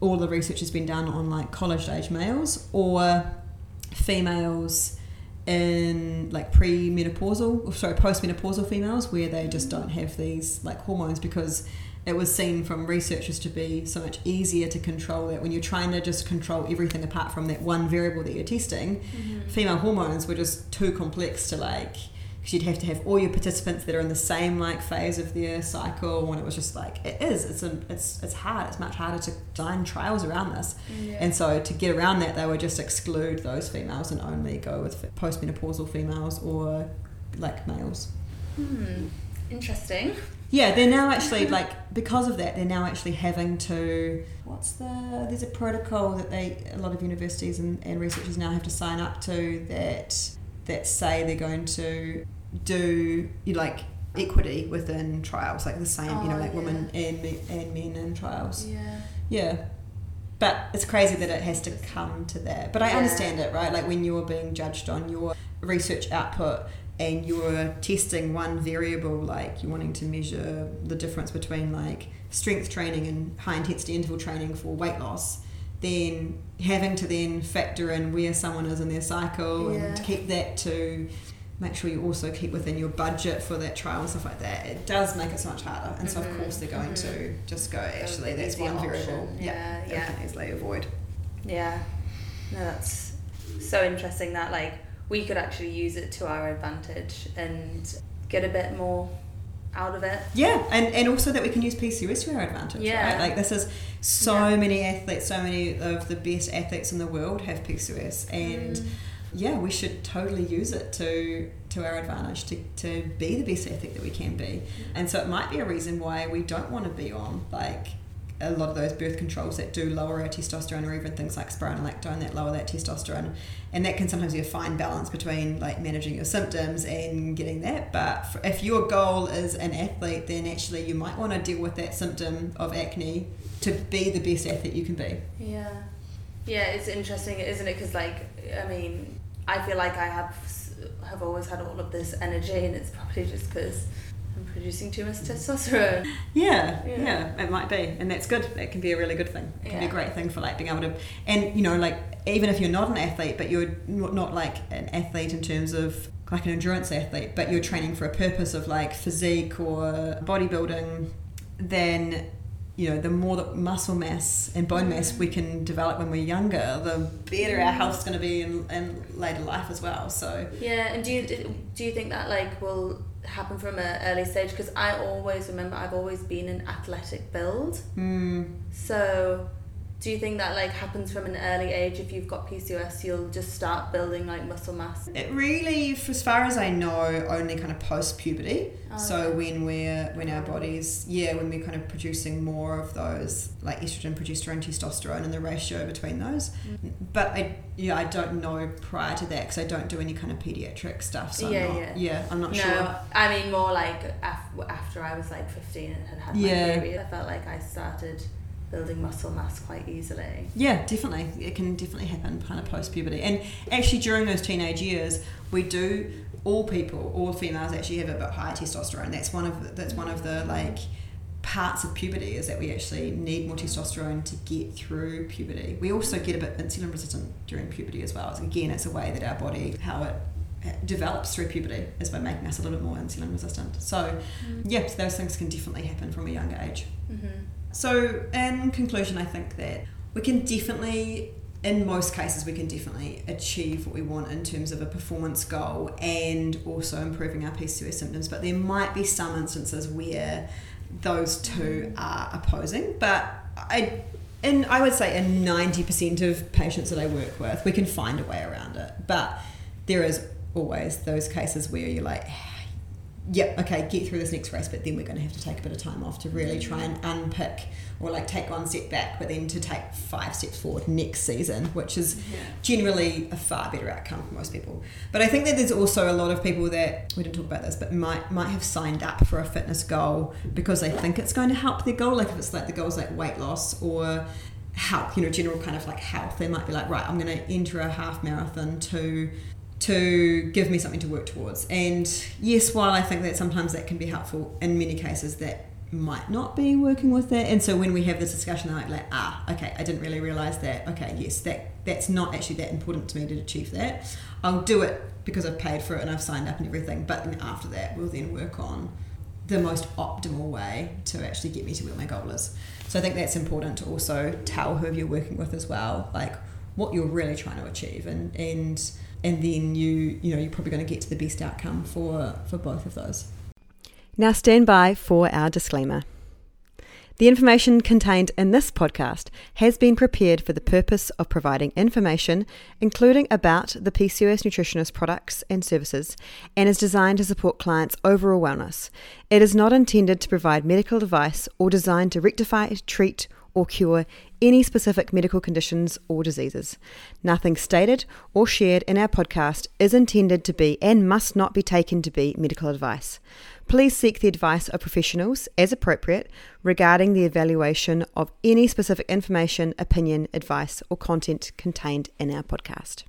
all the research has been done on like college age males or females in like pre-menopausal, sorry, post-menopausal females where they just don't have these like hormones because it was seen from researchers to be so much easier to control that when you're trying to just control everything apart from that one variable that you're testing mm-hmm. female hormones were just too complex to like because you'd have to have all your participants that are in the same like phase of their cycle and it was just like it is. It's a, it's it's hard. It's much harder to design trials around this. Yeah. and so to get around that they would just exclude those females and only go with postmenopausal females or like males. Hmm. Interesting yeah, they're now actually like because of that, they're now actually having to. What's the? There's a protocol that they a lot of universities and, and researchers now have to sign up to that that say they're going to do you know, like equity within trials, like the same, oh, you know, oh, like yeah. women and and men in trials. Yeah. Yeah. But it's crazy that it has to come to that. But I yeah. understand it, right? Like when you're being judged on your research output and you're testing one variable like you're wanting to measure the difference between like strength training and high intensity interval training for weight loss then having to then factor in where someone is in their cycle yeah. and keep that to make sure you also keep within your budget for that trial and stuff like that it does make it so much harder and mm-hmm. so of mm-hmm. course they're going mm-hmm. to just go actually that's one option. variable yeah yeah, yeah. can easily avoid yeah no that's so interesting that like we could actually use it to our advantage and get a bit more out of it. Yeah, and, and also that we can use PCOS to our advantage. Yeah. Right? Like this is so Yeah. many athletes, so many of the best athletes in the world have PCOS, and Mm. yeah, we should totally use it to to our advantage to, to be the best athlete that we can be. And so it might be a reason why we don't want to be on like a lot of those birth controls that do lower our testosterone or even things like spironolactone that lower that testosterone. And that can sometimes be a fine balance between like managing your symptoms and getting that. But if your goal is an athlete then actually you might want to deal with that symptom of acne to be the best athlete you can be. Yeah, yeah, it's interesting, isn't it? Because like, I mean, I feel like I have have always had all of this energy, and it's probably just because producing too much testosterone. Yeah, Yeah. yeah, it might be, and that's good. That can be a really good thing. It can be a great thing for like being able to, and you know, like even if you're not an athlete, but you're not not like an athlete in terms of like an endurance athlete, but you're training for a purpose of like physique or bodybuilding, then you know the more that muscle mass and bone mass we mm. can develop when we're younger, the better our health's going to be in, in later life as well. So Yeah, and do you do you think that like will happen from an early stage? Because I always remember I've always been an athletic build. mm, So, do you think that like happens from an early age? If you've got PCOS, you'll just start building like muscle mass. It really, for as far as I know, only kind of post puberty. Oh, so okay. when we're when our bodies, yeah, when we're kind of producing more of those like estrogen, progesterone, testosterone, and the ratio between those. Mm. But I yeah, I don't know prior to that because I don't do any kind of pediatric stuff. So Yeah, I'm not, yeah. I'm not no, sure. I mean more like af- after I was like fifteen and had had my Yeah. period. I felt like I started building muscle mass quite easily. Yeah, definitely. It can definitely happen kind of post puberty. And actually, during those teenage years, we do. All people, all females actually have a bit higher testosterone. That's one of the, that's one of the like parts of puberty is that we actually need more testosterone to get through puberty. We also get a bit insulin resistant during puberty as well. So again, it's a way that our body how it develops through puberty is by making us a little bit more insulin resistant. So, yeah, so those things can definitely happen from a younger age. Mm-hmm. So, in conclusion, I think that we can definitely, in most cases, we can definitely achieve what we want in terms of a performance goal and also improving our PCOS symptoms. But there might be some instances where those two mm-hmm. are opposing. But I, in I would say in ninety percent of patients that I work with, we can find a way around it. But there is always those cases where you're like, yep, okay, get through this next race, but then we're going to have to take a bit of time off to really try and unpick or like take one step back, but then to take five steps forward next season, which is generally a far better outcome for most people. But I think that there's also a lot of people that we didn't talk about this, but might might have signed up for a fitness goal because they think it's going to help their goal, like if it's like the goal's like weight loss or health, you know, general kind of like health. They might be like, right, I'm going to enter a half marathon to to give me something to work towards. And yes, while I think that sometimes that can be helpful, in many cases that might not be working with that. And so when we have this discussion, they're like, like ah, okay, I didn't really realize that. Okay, yes, that that's not actually that important to me to achieve that. I'll do it because I've paid for it and I've signed up and everything. But then after that, we'll then work on the most optimal way to actually get me to where my goal is. So I think that's important to also tell who you're working with as well, like what you're really trying to achieve, and and and then you you know you're probably going to get to the best outcome for for both of those. Now stand by for our disclaimer. The information contained in this podcast has been prepared for the purpose of providing information, including about the PCOS nutritionist products and services, and is designed to support clients' overall wellness. It is not intended to provide medical advice or designed to rectify, treat, or cure any specific medical conditions or diseases. Nothing stated or shared in our podcast is intended to be and must not be taken to be medical advice. Please seek the advice of professionals as appropriate regarding the evaluation of any specific information, opinion, advice, or content contained in our podcast.